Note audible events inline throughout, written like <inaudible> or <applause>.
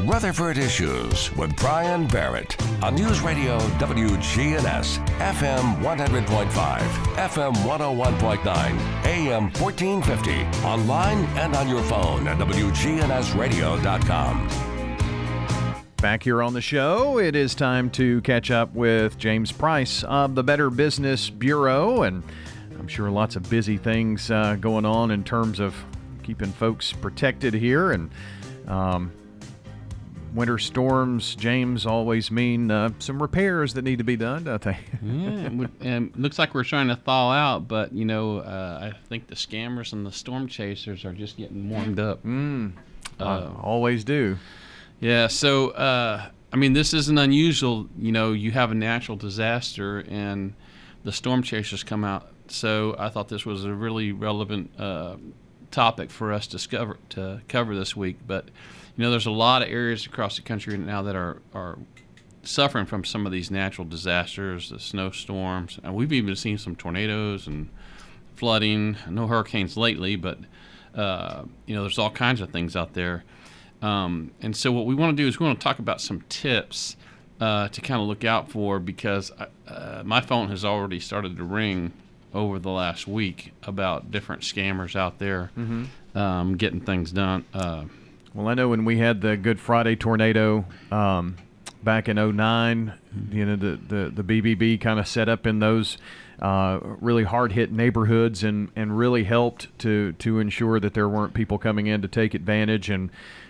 Rutherford Issues with Brian Barrett on News Radio WGNS, FM 100.5, FM 101.9, AM 1450, online and on your phone at WGNSradio.com. Back here on the show, it is time to catch up with James Price of the Better Business Bureau. And I'm sure lots of busy things uh, going on in terms of keeping folks protected here. And um, winter storms, James, always mean uh, some repairs that need to be done, don't they? <laughs> yeah, and looks like we're trying to thaw out, but you know, uh, I think the scammers and the storm chasers are just getting warmed up. Mm, uh, always do. Yeah. So, uh, I mean, this isn't unusual. You know, you have a natural disaster and the storm chasers come out. So I thought this was a really relevant uh, topic for us to cover to cover this week. But you know, there's a lot of areas across the country now that are are suffering from some of these natural disasters, the snowstorms, and we've even seen some tornadoes and flooding. No hurricanes lately, but uh, you know, there's all kinds of things out there. Um, and so, what we want to do is we want to talk about some tips uh, to kind of look out for because I, uh, my phone has already started to ring over the last week about different scammers out there mm-hmm. um, getting things done. Well, I know when we had the Good Friday tornado um, back in 9 you know, the, the, the BBB kind of set up in those uh, really hard hit neighborhoods and, and really helped to, to ensure that there weren't people coming in to take advantage. And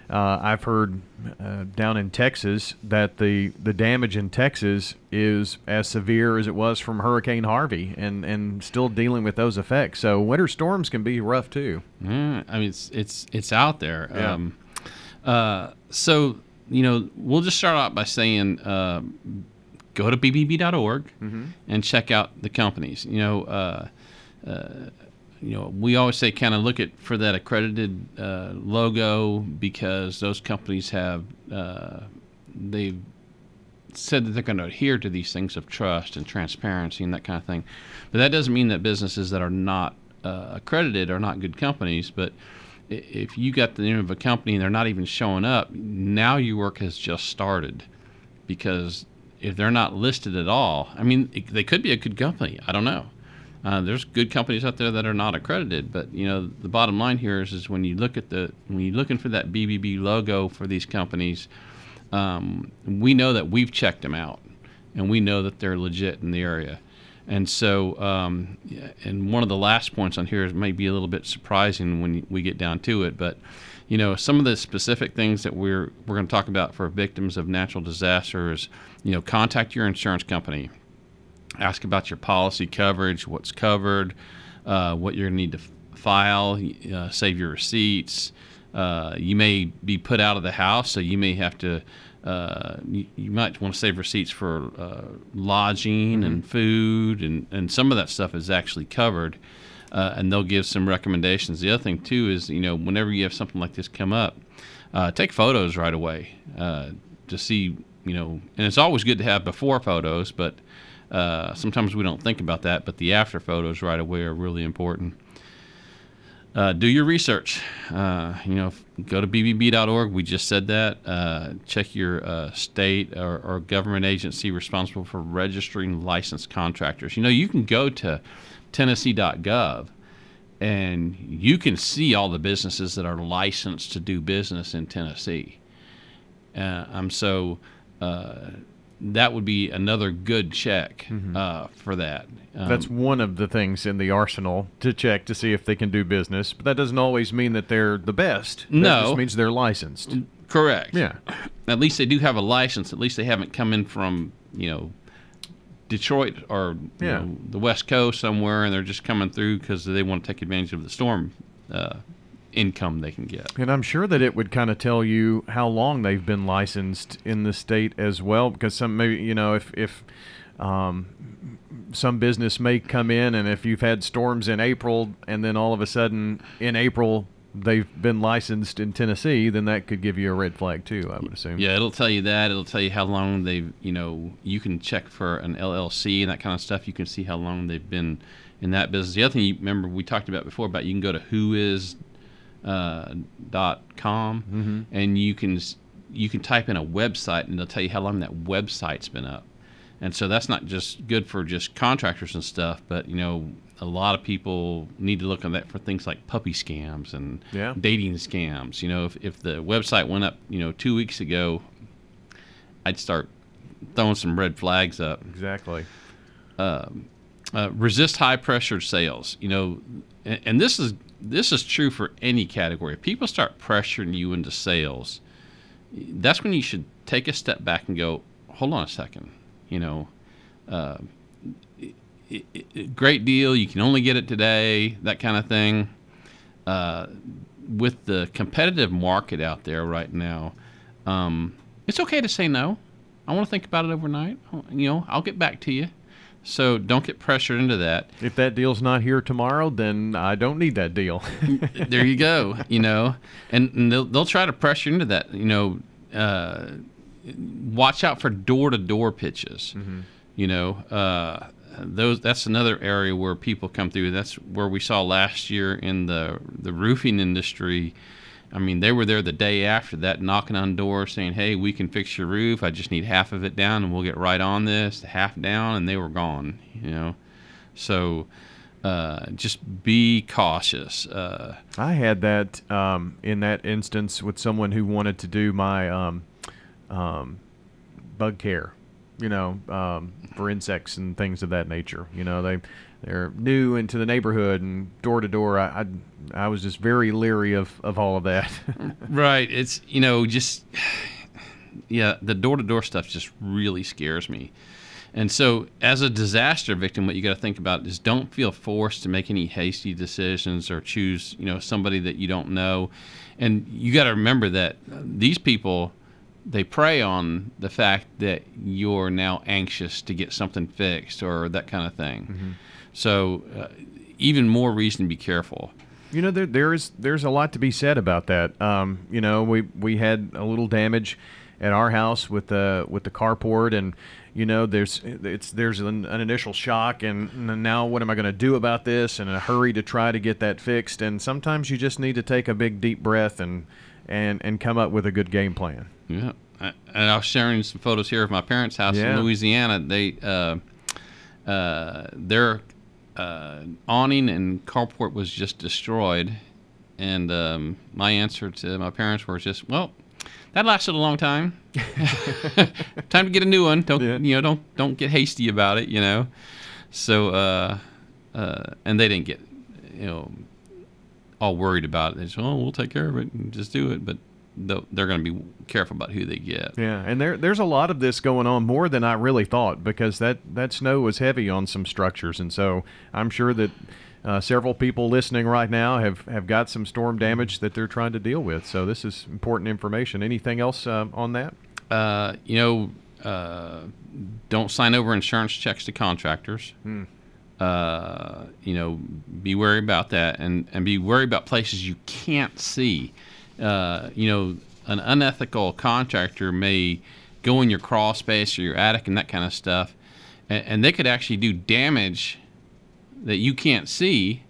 uh, I've heard uh, down in Texas that the, the damage in Texas is as severe as it was from Hurricane Harvey, and, and still dealing with those effects. So winter storms can be rough too. Yeah, I mean it's it's it's out there. Yeah. Um, uh, so you know, we'll just start out by saying uh, go to bbb.org mm-hmm. and check out the companies. You know, uh, uh, you know, we always say kind of look at for that accredited uh, logo because those companies have uh, they've said that they're going to adhere to these things of trust and transparency and that kind of thing. But that doesn't mean that businesses that are not uh, accredited are not good companies. But if you got the name of a company and they're not even showing up, now your work has just started because if they're not listed at all, I mean, it, they could be a good company. I don't know. Uh, there's good companies out there that are not accredited, but you know the bottom line here is, is when you look at the when you're looking for that BBB logo for these companies, um, we know that we've checked them out, and we know that they're legit in the area. And so, um, and one of the last points on here may be a little bit surprising when we get down to it, but you know, some of the specific things that we're we're going to talk about for victims of natural disasters, you know, contact your insurance company, ask about your policy coverage, what's covered, uh, what you're going to need to file, uh, save your receipts. Uh, you may be put out of the house, so you may have to uh, you, you, might want to save receipts for uh, lodging mm-hmm. and food, and, and some of that stuff is actually covered, uh, and they'll give some recommendations. The other thing too is you know whenever you have something like this come up, uh, take photos right away uh, to see you know, and it's always good to have before photos, but uh, sometimes we don't think about that. But the after photos right away are really important uh, do your research. Uh, you know, go to bbb.org. We just said that. Uh, check your uh, state or, or, government agency responsible for registering licensed contractors. You know, you can go to tennessee.gov and you can see all the businesses that are licensed to do business in Tennessee. Uh, I'm so uh, that would be another good check mm-hmm. uh, for that. Um, That's one of the things in the arsenal to check to see if they can do business, but that doesn't always mean that they're the best. That no, just means they're licensed. Correct. Yeah. <coughs> At least they do have a license. At least they haven't come in from you know Detroit or yeah. know, the West Coast somewhere, and they're just coming through because they want to take advantage of the storm. Uh, income they can get. And I'm sure that it would kind of tell you how long they've been licensed in the state as well, because some maybe you know if if um, some business may come in, and if you've had storms in April, and then all of a sudden in April they've been licensed in Tennessee, then that could give you a red flag too. I would assume. Yeah, it'll tell you that. It'll tell you how long they've. You know, you can check for an LLC and that kind of stuff. You can see how long they've been in that business. The other thing you remember we talked about before about you can go to whois uh, dot com, mm-hmm. and you can you can type in a website and they'll tell you how long that website's been up. And so that's not just good for just contractors and stuff, but you know, a lot of people need to look at that for things like puppy scams and Yeah. dating scams. You know, if, if the website went up, you know, two weeks ago, I'd start throwing some red flags up Exactly. uh, resist high pressure sales. You know, and, and this is this is true for any category. If people start pressuring you into sales, that's when you should take a step back and go, hold on a second. You know, uh, i i great deal. You can only get it today. That kind of thing. Uh, with the competitive market out there right now, um, it's okay to say no. I want to think about it overnight. You know, I'll get back to you. So don't get pressured into that. If that deal's not here tomorrow, then I don't need that deal. <laughs> there you go. You know, and, and they'll, they'll try to pressure into that. You know, uh, watch out for door to door pitches. You know, uh, those that's another area where people come through. That's where we saw last year in the the roofing industry. I mean, they were there the day after that, knocking on doors, saying, "Hey, we can fix your roof. I just need half of it down, and we'll get right on this." Half down, and they were gone. You know, so uh, just be cautious. Uh, I had that um, in that instance with someone who wanted to do my um, um, bug care, you know, um, for insects and things of that nature. You know, they they're new into the neighborhood and door to door. I, I I was just very leery of, of all of that. <laughs> right. It's you know just yeah, the door to door stuff just really scares me. And so, as a disaster victim, what you got to think about is don't feel forced to make any hasty decisions or choose, you know, somebody that you don't know. And you got to remember that these people, they prey on the fact that you're now anxious to get something fixed or that kind of thing. So, uh, even more reason to be careful. You know, there there is there's a lot to be said about that. Um, you know, we we had a little damage at our house with the with the carport, and you know, there's it's there's an, an initial shock, and, and now what am I going to do about this? And a hurry to try to get that fixed. And sometimes you just need to take a big deep breath and and and come up with a good game plan. Yeah, I- and I was sharing some photos here of my parents' house Yeah. in Louisiana. They uh, uh, their uh, awning and carport was just destroyed, and um, my answer to my parents was just, "Well, that lasted a long time. <laughs> <laughs> time to get a new one. Don't Yeah. you know? Don't don't get hasty about it. You know." So, uh, uh, and they didn't get, you know, all worried about it. They just, oh, we'll take care of it and just do it. But they're going to be careful about who they get. Yeah, and there there's a lot of this going on more than I really thought because that that snow was heavy on some structures, and so I'm sure that uh, several people listening right now have have got some storm damage that they're trying to deal with. So this is important information. Anything else uh, on that? Uh, you know, uh, don't sign over insurance checks to contractors. Uh, you know, be wary about that, and and be wary about places you can't see. Uh, you know, an unethical contractor may go in your crawl space or your attic and that kind of stuff, and, and they could actually do damage that you can't see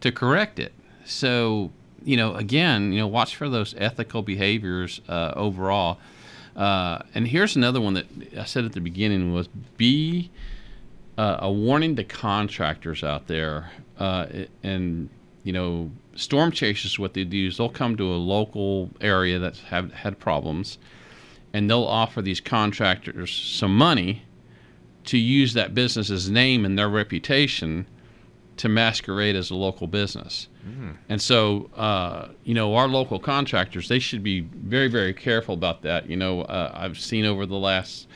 to correct it. So, you know, again, you know, watch for those ethical behaviors uh, overall. Uh, and here's another one that I said at the beginning was be uh, a warning to contractors out there. Uh, and you know, storm chasers, what they do is they'll come to a local area that's have had problems, and they'll offer these contractors some money to use that business's name and their reputation to masquerade as a local business. And so, uh, you know, our local contractors, they should be very, very careful about that. You know, uh, I've seen over the last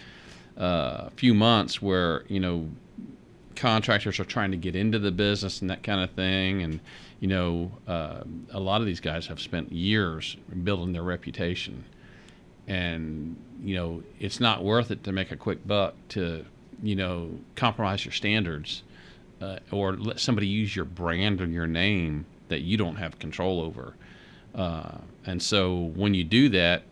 uh, few months where, you know, contractors are trying to get into the business and that kind of thing. And, you know, uh, a lot of these guys have spent years building their reputation. And, you know, it's not worth it to make a quick buck to, you know, compromise your standards uh, or let somebody use your brand or your name that you don't have control over. Uh, and so when you do that,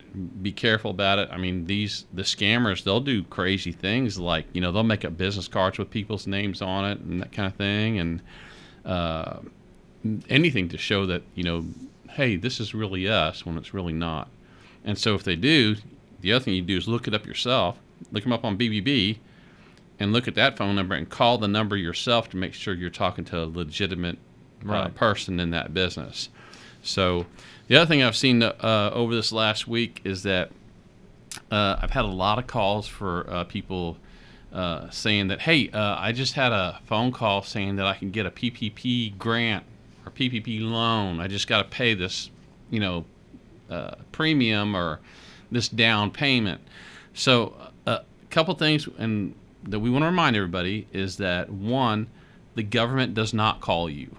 be careful about it. I mean, these the scammers they'll do crazy things like you know they'll make up business cards with people's names on it and that kind of thing, and uh, anything to show that you know, hey, this is really us when it's really not. And so if they do, the other thing you do is look it up yourself. Look them up on BBB, and look at that phone number and call the number yourself to make sure you're talking to a legitimate uh, person in that business. So the other thing I've seen uh, over this last week is that uh, I've had a lot of calls for uh, people uh, saying that, hey, uh, I just had a phone call saying that I can get a PPP grant or PPP loan. I just got to pay this, you know, uh, premium or this down payment. So a couple things and that we want to remind everybody is that one, the government does not call you.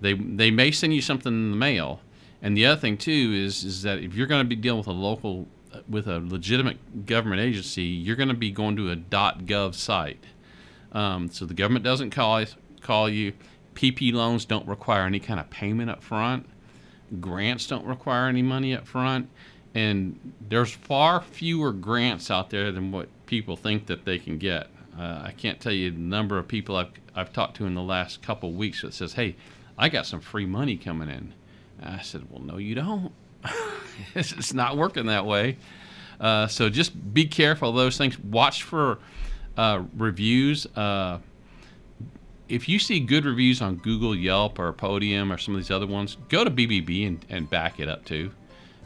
They they may send you something in the mail, and the other thing too is is that if you're going to be dealing with a local with a legitimate government agency, you're going to be going to a .gov site. Um, so the government doesn't call call you. PP loans don't require any kind of payment up front. Grants don't require any money up front, and there's far fewer grants out there than what people think that they can get. Uh, I can't tell you the number of people I've I've talked to in the last couple of weeks that says, "Hey, I got some free money coming in." I said, "Well, no, you don't. <laughs> it's not working that way." Uh, so just be careful of those things. Watch for uh, reviews. Uh, if you see good reviews on Google, Yelp, or Podium, or some of these other ones, go to BBB and, and back it up too.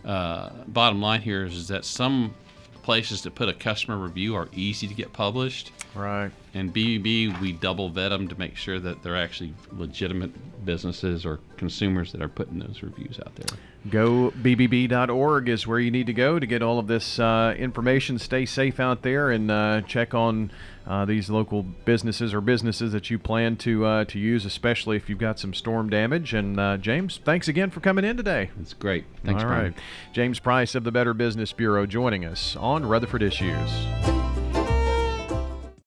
Uh, bottom line here is, is that some places that put a customer review are easy to get published. Right. And BBB, we double vet them to make sure that they're actually legitimate businesses or consumers that are putting those reviews out there. Go bbb.org is where you need to go to get all of this uh, information. Stay safe out there and uh, check on uh, these local businesses or businesses that you plan to uh, to use, especially if you've got some storm damage. And uh, James, thanks again for coming in today. It's great. Thanks, All Brian. right. James Price of the Better Business Bureau joining us on Rutherford Issues.